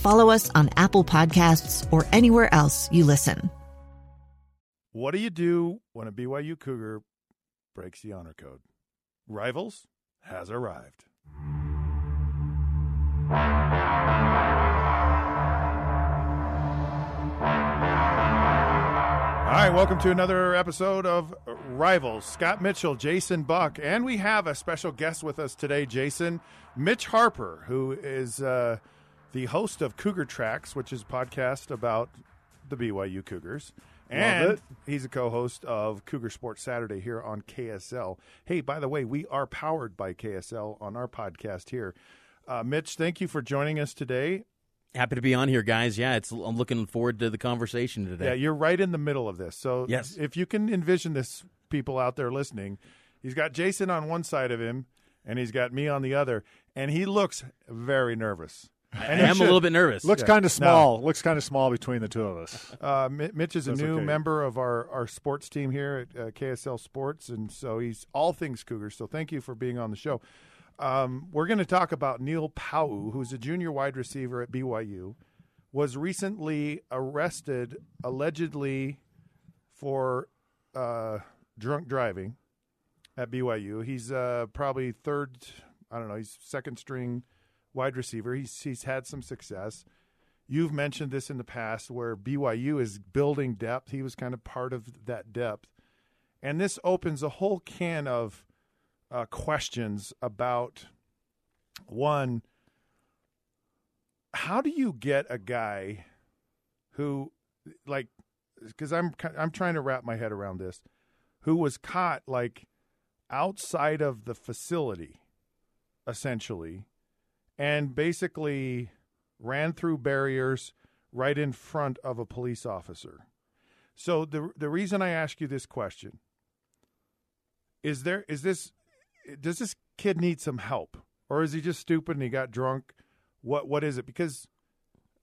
follow us on Apple Podcasts, or anywhere else you listen. What do you do when a BYU Cougar breaks the honor code? Rivals has arrived. All right, welcome to another episode of Rivals. Scott Mitchell, Jason Buck, and we have a special guest with us today, Jason. Mitch Harper, who is uh, the host of Cougar Tracks, which is a podcast about the BYU Cougars. And he's a co host of Cougar Sports Saturday here on KSL. Hey, by the way, we are powered by KSL on our podcast here. Uh, Mitch, thank you for joining us today. Happy to be on here, guys. Yeah, it's I'm looking forward to the conversation today. Yeah, you're right in the middle of this. So Yes. if you can envision this, people out there listening, he's got Jason on one side of him, and he's got me on the other, and he looks very nervous. I And he am a little bit nervous. Looks Yeah. kind of small. Looks kind of small between the two of us. Uh, Mitch is a That's new okay. member of our, our sports team here at uh, KSL Sports, and so he's all things Cougars. So thank you for being on the show. Um, we're going to talk about Neil Pau'u, who's a junior wide receiver at BYU, was recently arrested allegedly for uh, drunk driving at BYU. He's uh, probably third, I don't know, he's second string wide receiver. He's he's had some success. You've mentioned this in the past where BYU is building depth. He was kind of part of that depth. And this opens a whole can of uh, questions about one, how do you get a guy who, like, because I'm I'm trying to wrap my head around this, who was caught like outside of the facility, essentially, and basically ran through barriers right in front of a police officer. So the the reason I ask you this question is there is this does this kid need some help or is he just stupid and he got drunk? What what is it? Because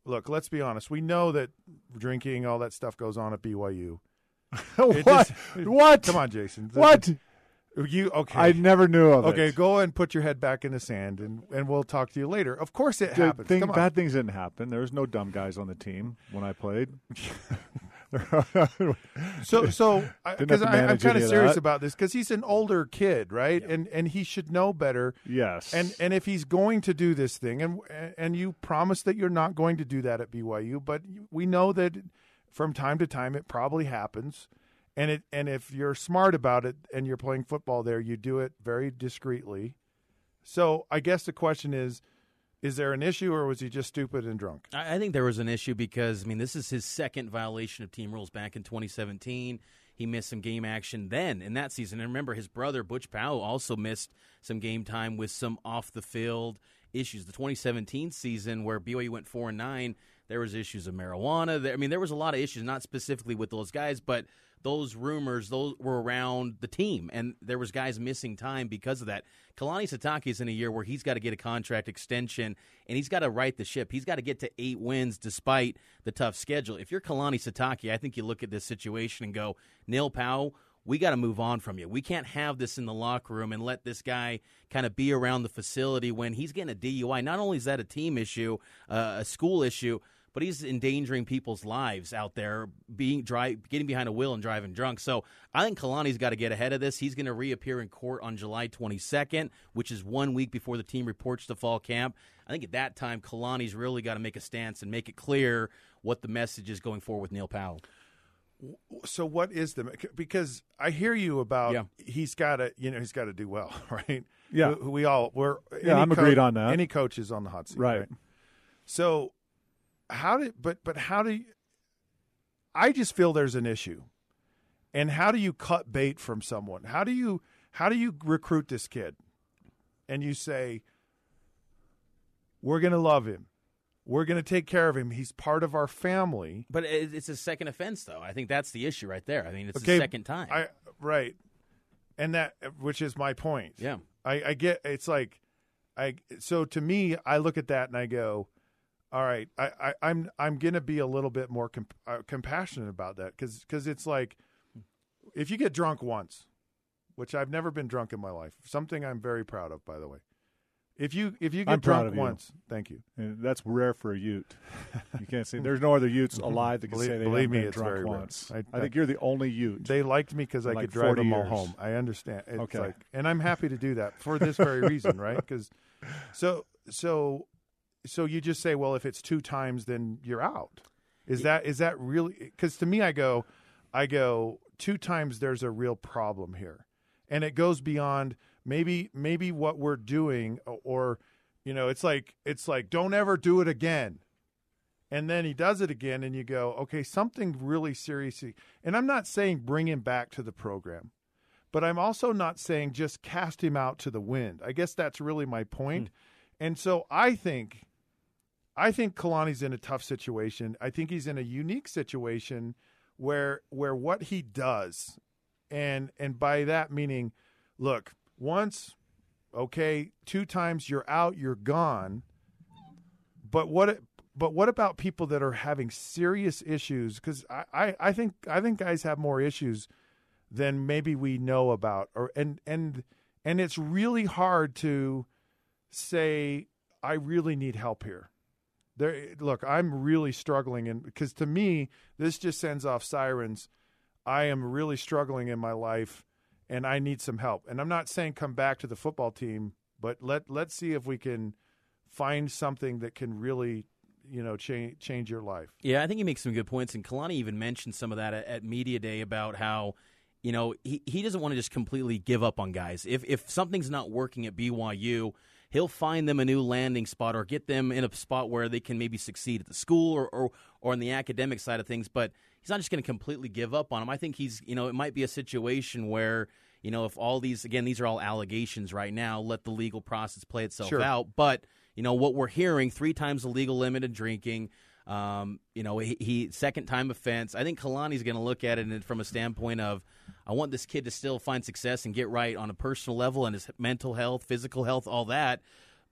look, let's be honest. We know that drinking all that stuff goes on at BYU. What? just- what? Come on, Jason. What? You okay? I never knew of Okay, it. go and put your head back in the sand, and, and we'll talk to you later. Of course, it The happens. thing- bad things didn't happen. There was no dumb guys on the team when I played. So, so because I'm kind of serious that. about this because he's an older kid, right? And and he should know better. yes. And and if he's going to do this thing, and and you promise that you're not going to do that at BYU, but we know that from time to time it probably happens. And it and if you're smart about it and you're playing football there, you do it very discreetly. So I guess the question is, is there an issue or was he just stupid and drunk? I think there was an issue because I mean this is his second violation of team rules back in 2017. He missed some game action then in that season. And remember, his brother Butch Pau'u also missed some game time with some off the field issues. The 2017 season where BYU went four and nine, there was issues of marijuana. There, I mean, there was a lot of issues, not specifically with those guys, but those rumors those were around the team, and there was guys missing time because of that. Kalani Sitake is in a year where he's got to get a contract extension, and he's got to right the ship. He's got to get to eight wins despite the tough schedule. If you're Kalani Sitake, I think you look at this situation and go, Neil Pau'u, we got to move on from you. We can't have this in the locker room and let this guy kind of be around the facility when he's getting a DUI. Not only is that a team issue, uh, a school issue, but he's endangering people's lives out there, being drive, getting behind a wheel and driving drunk. So I think Kalani's got to get ahead of this. He's going to reappear in court on July 22nd, which is one week before the team reports to fall camp. I think at that time, Kalani's really got to make a stance and make it clear what the message is going forward with Neil Pau'u. So what is the because I hear you about Yeah. he's got to you know he's got to do well, right? Yeah. we, we all we're Yeah, any I'm agreed on that. Any coach is on the hot seat, Right. right? So how did but but how do you, I just feel there's an issue, and how do you cut bait from someone? How do you how do you recruit this kid, and you say we're going to love him. We're going to take care of him. He's part of our family. But it's a second offense, though. I think that's the issue right there. I mean, it's Okay, the second time. I right, and that which is my point. yeah. I, I get it's like I so to me I look at that and I go, all right, I, I I'm I'm gonna be a little bit more comp- uh, compassionate about that because it's like if you get drunk once, which I've never been drunk in my life, something I'm very proud of by the way. If you if you get I'm drunk you. once, thank you. And that's rare for a Ute. You can't say there's no other Utes alive that can Believe- say they believe me, been it's drunk very rare. once. I- I, think you're the only Ute. They liked me because I Like could drive 40 them all home. I understand. It's Okay. like, and I'm happy to do that for this very reason, right? Because, so, so, so you just say, well, if it's two times, then you're out. Is that is that really? Because to me, I go, I go two times. There's a real problem here, and it goes beyond maybe maybe what we're doing, or you know, it's like it's like don't ever do it again and then he does it again and you go okay something really seriously and i'm not saying bring him back to the program but i'm also not saying just cast him out to the wind i guess that's really my point. point and so i think i think kalani's in a tough situation. I think he's in a unique situation where where what he does and and by that meaning look once okay two times you're out you're gone but what but what about people that are having serious issues? Because I, I, I think i think guys have more issues than maybe we know about or and and and it's really hard to say i really need help here there look i'm really struggling and because to me this just sends off sirens. I am really struggling in my life and i need some help. And i'm not saying come back to the football team but let let's see if we can find something that can really you know change change your life. Yeah, I think he makes some good points, and Kalani even mentioned some of that at, at media day about how you know he, he doesn't want to just completely give up on guys. If if something's not working at BYU, he'll find them a new landing spot or get them in a spot where they can maybe succeed at the school or or, or on the academic side of things. But he's not just going to completely give up on them. I think he's you know it might be a situation where. You know, if all these again, these are all allegations right now. Let the legal process play itself Sure. out. But you know what we're hearing: three times the legal limit of drinking. Um, you know, he, he second time offense. I think Kalani's going to look at it from a standpoint of, I want this kid to still find success and get right on a personal level and his mental health, physical health, all that.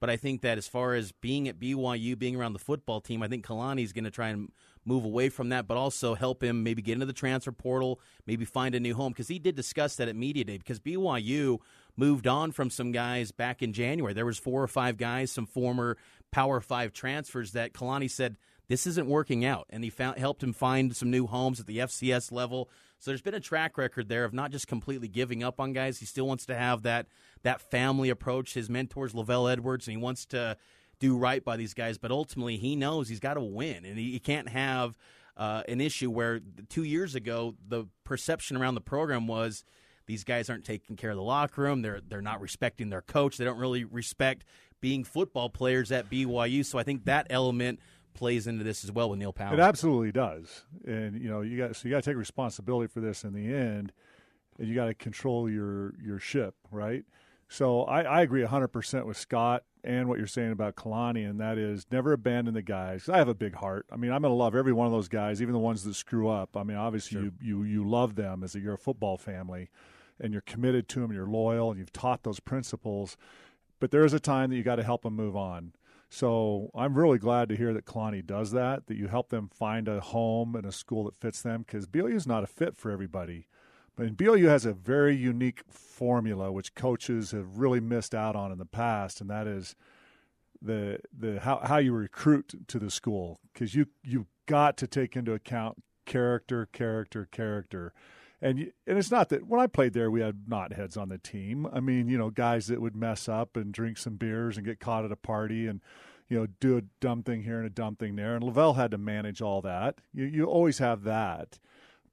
But I think that as far as being at BYU, being around the football team, I think Kalani's going to try and move away from that, but also help him maybe get into the transfer portal, maybe find a new home. Because he did discuss that at media day. Because BYU moved on from some guys back in January. There was four or five guys, some former Power Five transfers that Kalani said this isn't working out, and he found helped him find some new homes at the FCS level. So there's been a track record there of not just completely giving up on guys. He still wants to have that that family approach. His mentor's LaVell Edwards, and he wants to do right by these guys. But ultimately, he knows he's got to win, and he, he can't have uh, an issue where two years ago the perception around the program was these guys aren't taking care of the locker room. They're they're not respecting their coach. They don't really respect being football players at BYU. So I think that element plays into this as well with Neil Pau'u. It absolutely does, and you know you got so you got to take responsibility for this in the end, and you got to control your your ship, right? So I, I agree 100% with Scott and what you're saying about Kalani, and that is never abandon the guys. I have a big heart. I mean, I'm going to love every one of those guys, even the ones that screw up. I mean, obviously you, you you love them as a, you're a football family, and you're committed to them, and you're loyal, and you've taught those principles. But there is a time that you got to help them move on. So I'm really glad to hear that Kalani does that. That you help them find a home and a school that fits them because BYU is not a fit for everybody. But BYU has a very unique formula which coaches have really missed out on in the past, and that is the the how how you recruit to the school because you you've got to take into account character, character, character. And and it's not that when I played there we had knotheads on the team. I mean, you know, guys that would mess up and drink some beers and get caught at a party and you know do a dumb thing here and a dumb thing there. And LaVell had to manage all that. You you always have that.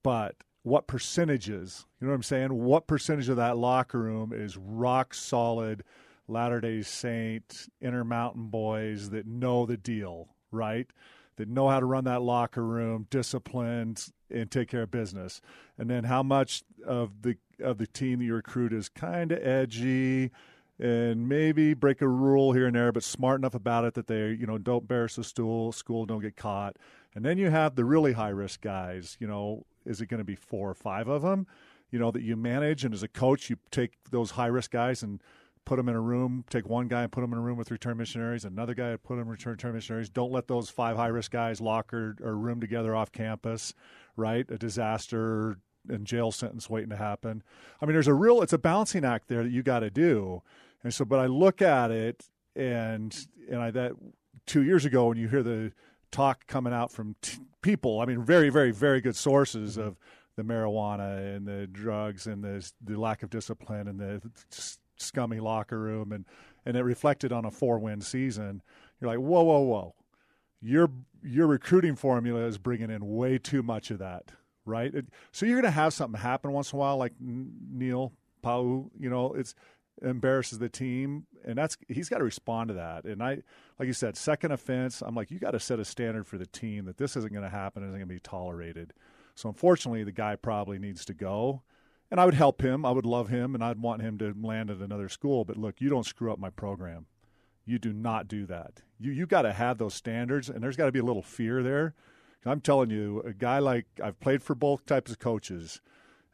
but what percentages? You know what I'm saying? What percentage of that locker room is rock solid Latter Day Saint, Intermountain boys that know the deal, right? That know how to run that locker room, disciplined, and take care of business. And then how much of the of the team that you recruit is kind of edgy and maybe break a rule here and there, but smart enough about it that they, you know, don't embarrass the stool, school don't get caught. And then you have the really high risk guys. You know, is it going to be four or five of them? You know that you manage, and as a coach, you take those high risk guys and put them in a room. Take one guy and put them in a room with return missionaries. Another guy put them in return, return missionaries. Don't let those five high risk guys lock or, or room together off campus. Right, a disaster and jail sentence waiting to happen. I mean, there's a real it's a balancing act there that you got to do. And so, but I look at it and and I that two years ago when you hear the talk coming out from t- people, I mean, very very very good sources mm-hmm. of the marijuana and the drugs and the the lack of discipline and the scummy locker room and and it reflected on a four win season. You're like, whoa, whoa, whoa. Your your recruiting formula is bringing in way too much of that, right? It, so you're going to have something happen once in a while, like Neil Pau'u. You know, it's embarrasses the team, and that's he's got to respond to that. And I, like you said, second offense. I'm like, you got to set a standard for the team that this isn't going to happen, isn't going to be tolerated. So unfortunately, the guy probably needs to go and I would help him. I would love him, and I'd want him to land at another school. But look, you don't screw up my program. You do not do that. You you got to have those standards, and there's got to be a little fear there. I'm telling you, a guy like I've played for both types of coaches,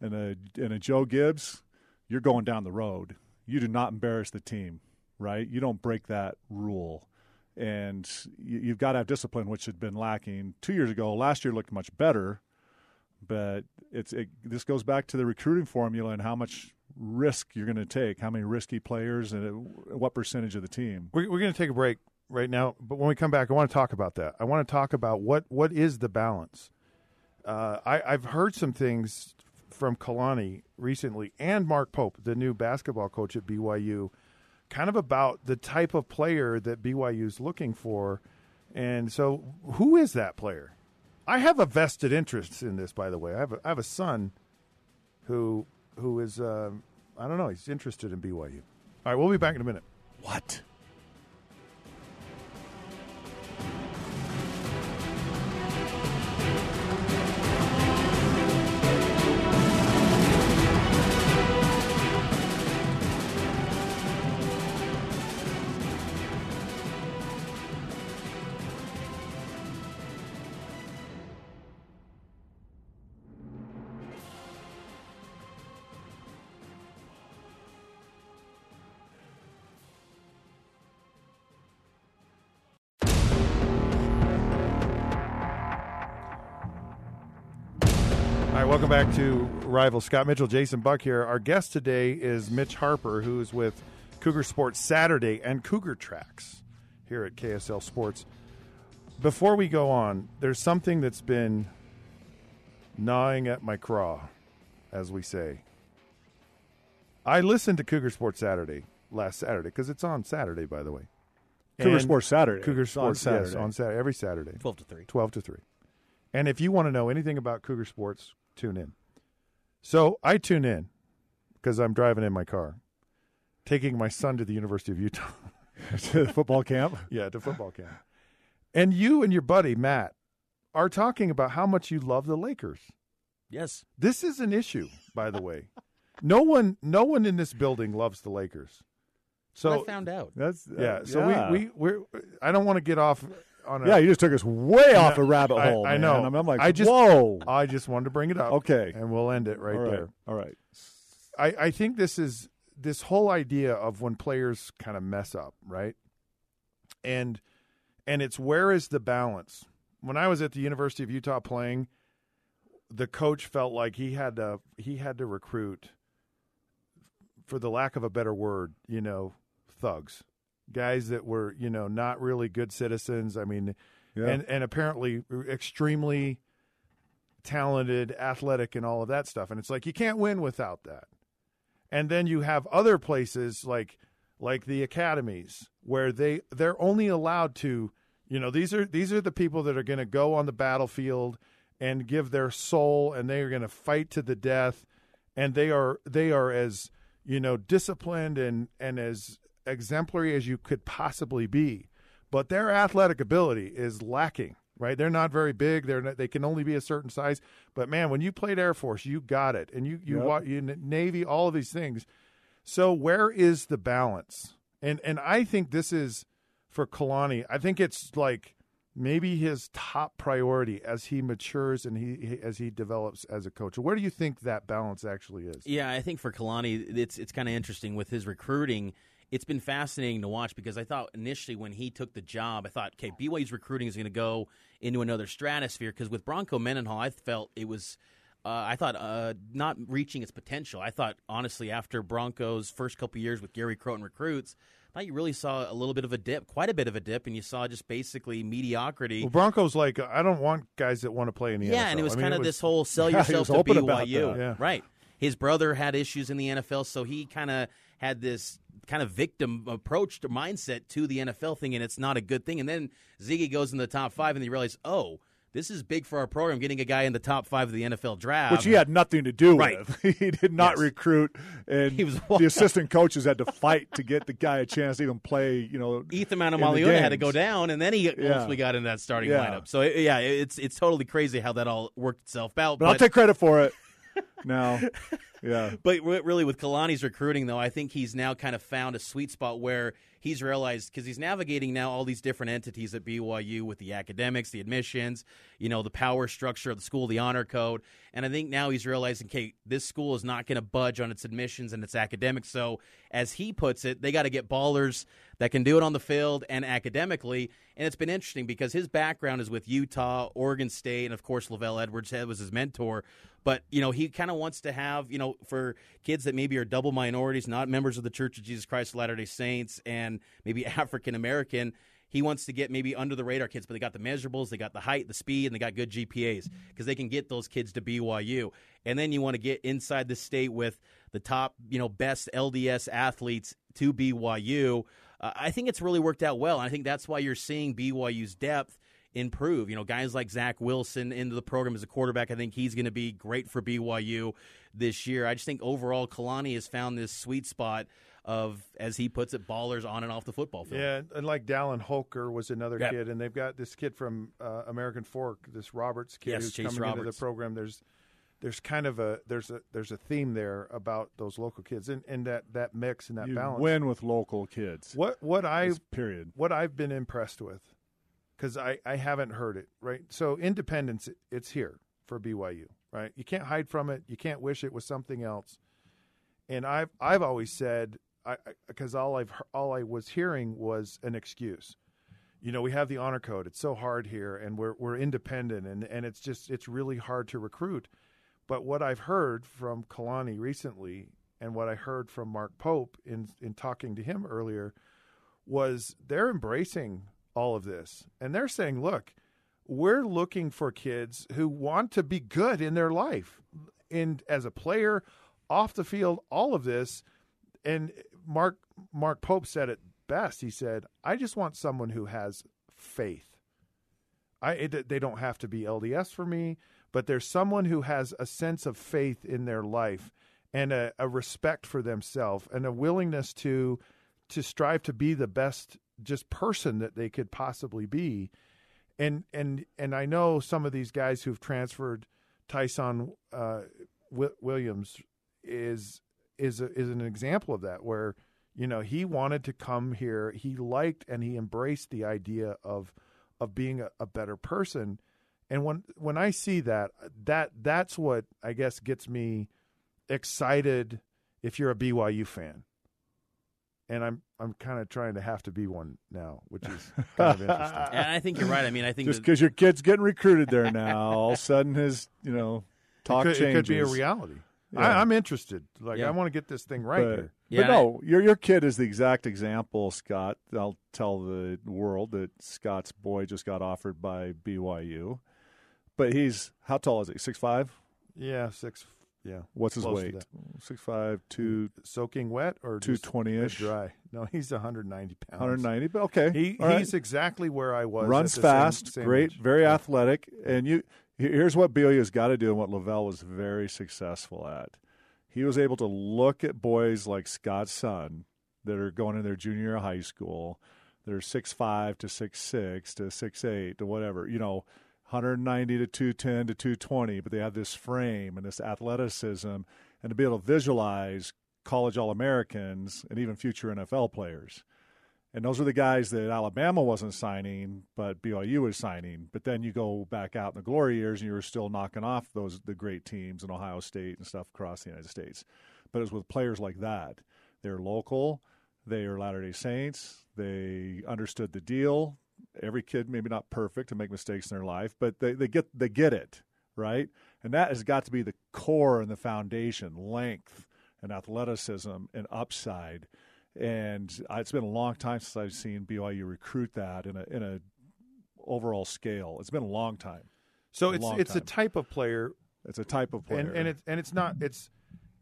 and a and a Joe Gibbs, you're going down the road. You do not embarrass the team, right? You don't break that rule, and you, you've got to have discipline, which had been lacking two years ago. Last year looked much better but it's it, this goes back to the recruiting formula and how much risk you're going to take, how many risky players, and what percentage of the team. We're, we're going to take a break right now, but when we come back, I want to talk about that. I want to talk about what what is the balance. Uh, I, I've heard some things from Kalani recently and Mark Pope, the new basketball coach at BYU, kind of about the type of player that BYU is looking for. And so, who is that player? I have a vested interest in this, by the way. I have a, I have a son who who is uh, I don't know. He's interested in BYU. All right, we'll be back in a minute. What? Welcome back to Rival Scott Mitchell, Jason Buck here. Our guest today is Mitch Harper, who is with Cougar Sports Saturday and Cougar Tracks here at KSL Sports. Before we go on, there's something that's been gnawing at my craw, as we say. I listened to Cougar Sports Saturday last Saturday because it's on Saturday, by the way. Cougar and Sports Saturday. Cougar Sports on Saturday. Yes, on Saturday, every Saturday, twelve to three. Twelve to three. And if you want to know anything about Cougar Sports, tune in. So I tune in because I'm driving in my car, taking my son to the University of Utah. to football camp? Yeah, to football camp. And you and your buddy, Matt, are talking about how much you love the Lakers. Yes. This is an issue, by the way. no one no one in this building loves the Lakers. So I found out. That's uh, yeah. So yeah. we we we're I don't want to get off on a, yeah, you just took us way off a rabbit hole. I, I know. I'm, I'm, like, I just, whoa. I just wanted to bring it up. Okay, and we'll end it right, All right. there. All right. I, I think this is this whole idea of when players kind of mess up, right? And and it's where is the balance? When I was at the University of Utah playing, the coach felt like he had to he had to recruit for the lack of a better word, you know, thugs guys that were you know not really good citizens. I mean, yeah. and and apparently extremely talented, athletic, and all of that stuff. And it's like you can't win without that. And then you have other places like like the academies where they they're only allowed to you know these are these are the people that are going to go on the battlefield and give their soul, and they are going to fight to the death, and they are they are as you know disciplined and and as exemplary as you could possibly be, but their athletic ability is lacking. Right, they're not very big. They're not, they can only be a certain size. But man, when you played Air Force, you got it, and you you, Yep. you Navy, all of these things. So where is the balance? And and I think this is for Kalani. I think it's like maybe his top priority as he matures and he, he as he develops as a coach. Where do you think that balance actually is? Yeah, I think for Kalani, it's it's kind of interesting with his recruiting. It's been fascinating to watch because I thought initially when he took the job, I thought, okay, BYU's recruiting is going to go into another stratosphere because with Bronco Mendenhall, I felt it was. Uh, I thought uh, not reaching its potential. I thought honestly, after Broncos' first couple years with Gary Crowton recruits, I thought you really saw a little bit of a dip, quite a bit of a dip, and you saw just basically mediocrity. Well, Broncos like I don't want guys that want to play in the NFL. Yeah, and it was I mean, kind of was- this whole sell Yeah, yourself to BYU. Yeah. Right. His brother had issues in the NFL, so he kind of had this kind of victim approach to mindset to the NFL thing, and it's not a good thing. And then Ziggy goes in the top five, and you realize, oh, this is big for our program, getting a guy in the top five of the NFL draft. which he had nothing to do Right. with. he did not Yes. recruit, and He was- the assistant coaches had to fight to get the guy a chance to even play. You know, Ethan in Manamaliona had to go down, and then he ultimately got into that starting Yeah. lineup. So yeah, it's it's totally crazy how that all worked itself out. But I'll take credit for it. now, yeah. But really, with Kalani's recruiting, though, I think he's now kind of found a sweet spot where he's realized because he's navigating now all these different entities at BYU with the academics, the admissions, you know, the power structure of the school, the honor code. And I think now he's realizing, okay, this school is not going to budge on its admissions and its academics. So, as he puts it, they got to get ballers that can do it on the field and academically. And it's been interesting because his background is with Utah, Oregon State, and of course, LaVell Edwards was his mentor. But, you know, he kind of wants to have, you know, for kids that maybe are double minorities, not members of the Church of Jesus Christ of Latter day Saints, and maybe African American, he wants to get maybe under the radar kids, but they got the measurables, they got the height, the speed, and they got good GPAs because they can get those kids to BYU. And then you want to get inside the state with the top, you know, best LDS athletes to BYU. Uh, I think it's really worked out well. And I think that's why you're seeing BYU's depth improve. You know, guys like Zach Wilson into the program as a quarterback, I think he's going to be great for BYU this year. I just think overall, Kalani has found this sweet spot of, as he puts it, ballers on and off the football field. Yeah, and like Dallin Holker was another Yeah. kid, and they've got this kid from uh, American Fork, this Roberts kid Yes, who's Chase coming into the program. There's there's kind of a there's a there's a theme there about those local kids and, and that that mix and that You balance. win with local kids. What what I period. what I've been impressed with, because I, I haven't heard it, right? So independence, it's here for BYU, right? You can't hide from it. You can't wish it was something else. And I've I've always said, I because all I've all I was hearing was an excuse. You know, we have the honor code. It's so hard here, and we're we're independent, and and it's just it's really hard to recruit. But what I've heard from Kalani recently, and what I heard from Mark Pope in in talking to him earlier, was they're embracing all of this. And they're saying look we're looking for kids who want to be good in their life. And as a player off the field all of this. And mark mark pope said it best. He said i just want someone who has faith. I it, they don't have to be lds for me but there's someone who has a sense of faith in their life and a, a respect for themselves and a willingness to to strive to be the best just person that they could possibly be. And and and I know some of these guys who've transferred Tyson uh, Wi- Williams is is a, is an example of that where you know he wanted to come here. He liked and he embraced the idea of of being a, a better person. And when when I see that that that's what I guess gets me excited if you're a BYU fan. And I'm I'm kind of trying to have to be one now, which is kind of interesting. And I think you're right. I mean, I think Just that- because your kid's getting recruited there now, all of a sudden his you know talk it, could, it could be a reality. Yeah. I, I'm interested. Like Yeah. I want to get this thing right but, here. Yeah, but no, your your kid is the exact example, Scott. I'll tell the world that Scott's boy just got offered by BYU, but he's how tall is he? Six five. Yeah, six. Yeah, What's his weight? Six five, two mm. soaking wet or two twenty ish, dry? No, he's 190 pounds. hundred ninety. But okay, He all right. he's exactly where I was. runs the same- fast, same great, age. very Yeah. athletic, and you Here's what BYU's got to do, and what LaVell was very successful at. He was able to look at boys like Scott's son that are going in their junior high school. They're six five to six six to six eight to whatever you know, 190 to 210 to 220, but they have this frame and this athleticism, and to be able to visualize college All Americans and even future NFL players. And those are the guys that Alabama wasn't signing, but BYU was signing. But then you go back out in the glory years, and you were still knocking off those the great teams in Ohio State and stuff across the United States. But it was with players like that. They're local. They are Latter Day Saints. They understood the deal. Every kid, maybe not perfect, to make mistakes in their life, but they, they get they get it right. And that has got to be the core and the foundation: length and athleticism and upside and it's been a long time since I've seen BYU recruit that in a in a overall scale. It's been a long time. So a it's it's time. a type of player. It's a type of player, and, and it's and it's not it's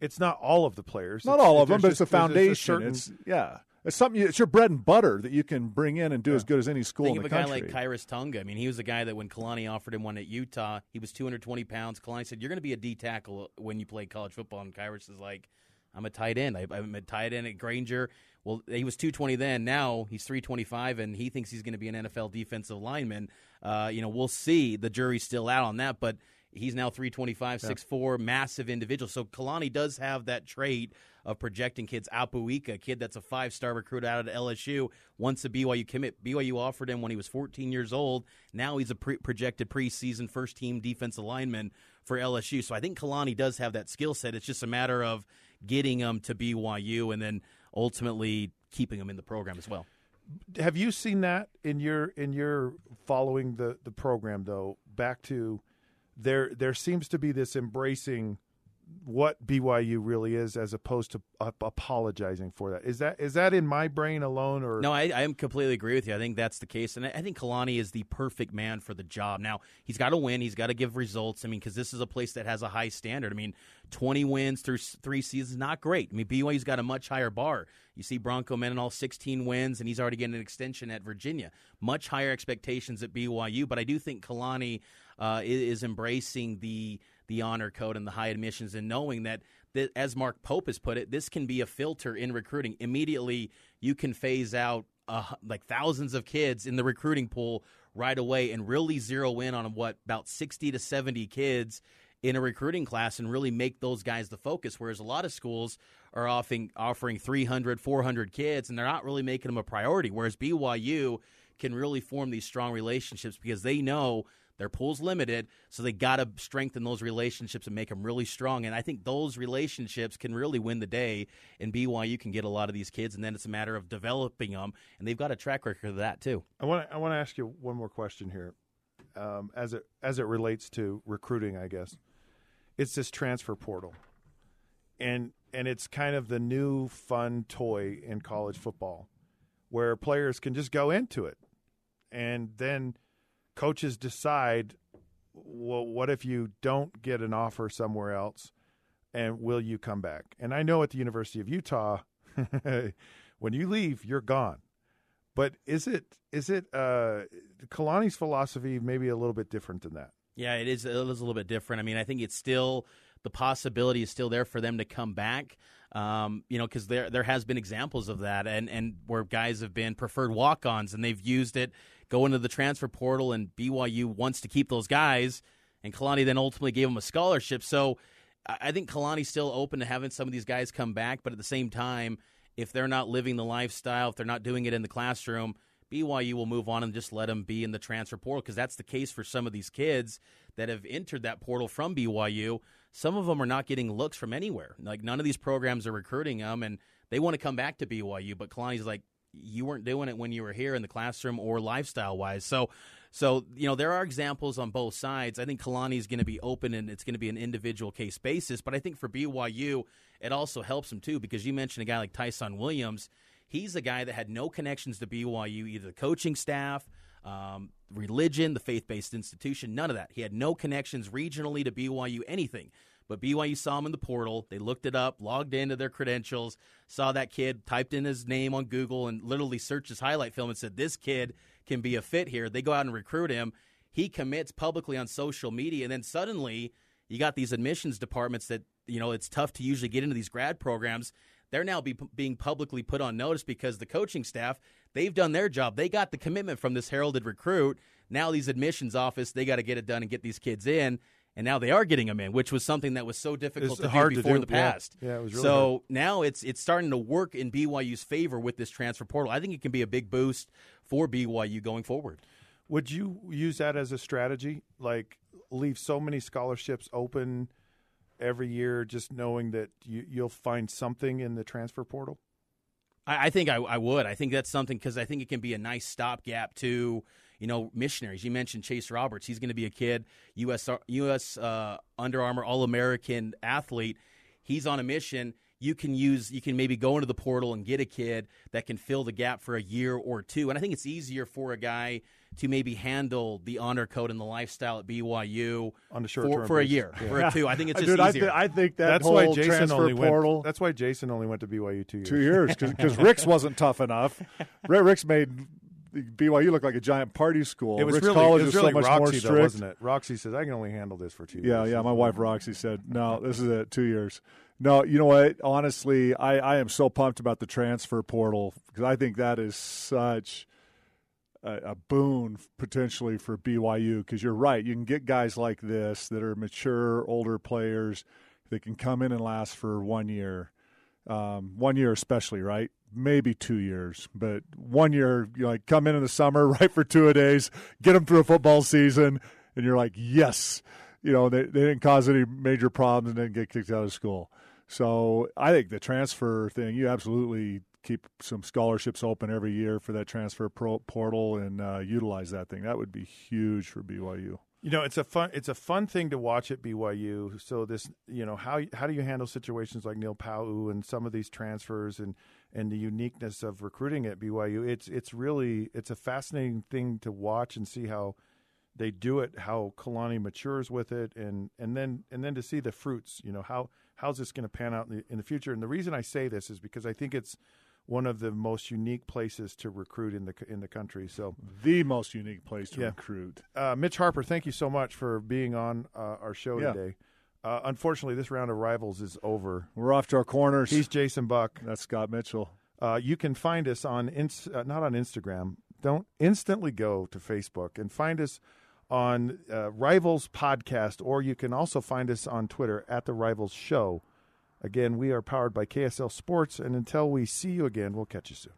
it's not all of the players. Not it's, all of them, but it's a foundation. A certain, it's yeah. It's something. It's your bread and butter that you can bring in and do yeah. as good as any school Think in country. Of a guy like Khyiris Tonga. I mean, he was the guy that when Kalani offered him one at Utah, he was 220 pounds. Kalani said, "You're going to be a D tackle when you play college football." And Khyiris is like, "I'm a tight end. I, I'm a tight end at Granger. Well, he was 220 then. Now he's 325, and he thinks he's going to be an NFL defensive lineman. Uh, you know, we'll see. The jury's still out on that, but he's now 325, yeah. 6'4", massive individual. So Kalani does have that trait of projecting kids. Apuika, a kid that's a five-star recruit out of LSU, wants a BYU commit. BYU offered him when he was 14 years old. Now he's a pre- projected preseason first-team defensive lineman for LSU. So I think Kalani does have that skill set. It's just a matter of getting him to BYU and then – ultimately keeping him in the program as well. Have you seen that in your in your following the the program though? Back to there there seems to be this embracing what BYU really is as opposed to uh, apologizing for that. Is that is that in my brain alone or No, I, I completely agree with you. I think that's the case and I, I think Kalani is the perfect man for the job. Now, he's got to win, he's got to give results. I mean, cuz this is a place that has a high standard. I mean, 20 wins through 3 seasons not great. I mean, BYU's got a much higher bar. You see Bronco Mendenhall 16 wins and he's already getting an extension at Virginia. Much higher expectations at BYU, but I do think Kalani uh, is, embracing the the honor code and the high admissions and knowing that, that, as Mark Pope has put it, this can be a filter in recruiting. Immediately, you can phase out uh, like thousands of kids in the recruiting pool right away and really zero in on what about 60 to 70 kids in a recruiting class and really make those guys the focus whereas a lot of schools are offering offering 300 400 kids and they're not really making them a priority whereas BYU can really form these strong relationships because they know their pool's limited, so they got to strengthen those relationships and make them really strong. And I think those relationships can really win the day. And BYU you can get a lot of these kids, and then it's a matter of developing them. And they've got a track record of that too. I want I want to ask you one more question here, um, as it as it relates to recruiting. I guess it's this transfer portal, and and it's kind of the new fun toy in college football, where players can just go into it, and then coaches decide well what if you don't get an offer somewhere else and will you come back? And i know at the university of utah when you leave you're gone. But is it is it uh kalani's philosophy maybe a little bit different than that. Yeah it is it is a little bit different. I mean i think it's still the possibility is still there for them to come back um, you know, because there there has been examples of that, and and where guys have been preferred walk-ons, and they've used it go into the transfer portal, and BYU wants to keep those guys, and Kalani then ultimately gave them a scholarship. So I think Kalani's still open to having some of these guys come back, but at the same time, if they're not living the lifestyle, if they're not doing it in the classroom, BYU will move on and just let them be in the transfer portal because that's the case for some of these kids that have entered that portal from BYU. Some of them are not getting looks from anywhere. Like none of these programs are recruiting them, and they want to come back to BYU. But Kalani's like, you weren't doing it when you were here in the classroom or lifestyle wise. So, so you know there are examples on both sides. I think Kalani is going to be open and it's going to be an individual case basis. But I think for BYU, it also helps him too because you mentioned a guy like Tyson Williams. He's a guy that had no connections to BYU, either the coaching staff, um, religion, the faith based institution, none of that. He had no connections regionally to BYU, anything. But BYU saw him in the portal. They looked it up, logged into their credentials, saw that kid, typed in his name on Google, and literally searched his highlight film and said, This kid can be a fit here. They go out and recruit him. he commits publicly on social media, and then suddenly you got these admissions departments that you know it's tough to usually get into these grad programs. They're now be, being publicly put on notice because the coaching staff they've done their job. They got the commitment from this heralded recruit. Now these admissions office they got to get it done and get these kids in and now they are getting them in, which was something that was so difficult to do before to in the past. Yeah, yeah it was really so hard. now it's it's starting to work in BYU's favor with this transfer portal. I think it can be a big boost for BYU going forward. Would you use that as a strategy? Like leave so many scholarships open every year, just knowing that you, you'll find something in the transfer portal? I, I think I, I, would. I think that's something because I think it can be a nice stopgap to you know missionaries. You mentioned Chase Roberts. He's going to be a kid, U.S. U.S. Uh, Under Armour All American athlete. He's on a mission. You can use. You can maybe go into the portal and get a kid that can fill the gap for a year or two. And I think it's easier for a guy to maybe handle the honor code and the lifestyle at BYU on the short for, for a year, yeah. for a two. I think it's just Dude, easier. I, th- I think that that's whole why Jason only portal. Went, that's why Jason only went to BYU two years. Two years because Ricks wasn't tough enough. Ricks made BYU look like a giant party school. It was Ricks really, college was is really so much Roxy, more though, strict. wasn't it? Roxy says I can only handle this for two yeah, years. Yeah, My wife Roxy said, "No, this is it. Two years." No, you know what? Honestly, I, I am so pumped about the transfer portal because I think that is such a, a boon potentially for BYU. Because you're right, you can get guys like this that are mature, older players that can come in and last for one year, um, one year especially, right? Maybe two years, but one year, you like come in in the summer, right for two a days, get them through a football season, and you're like, yes, you know, they, they didn't cause any major problems and didn't get kicked out of school. So I think the transfer thing, you absolutely keep some scholarships open every year for that transfer portal and uh, utilize that thing. That would be huge for BYU. You know, it's a fun it's a fun thing to watch at BYU. So this, you know, how how do you handle situations like Neil Pau'u and some of these transfers and and the uniqueness of recruiting at BYU? It's it's really it's a fascinating thing to watch and see how they do it, how Kalani matures with it, and and then and then to see the fruits. You know, how how's this going to pan out in the, in the future? And the reason I say this is because I think it's one of the most unique places to recruit in the in the country. So the most unique place to yeah. recruit. Uh, Mitch Harper, thank you so much for being on uh, our show yeah. today. Uh, unfortunately, this round of rivals is over. We're off to our corners. He's Jason Buck. That's Scott Mitchell. Uh, you can find us on ins- uh, not on Instagram. Don't instantly go to Facebook and find us on uh, Rivals Podcast, or you can also find us on Twitter at the Rivals Show. Again, we are powered by KSL Sports, and until we see you again, we'll catch you soon.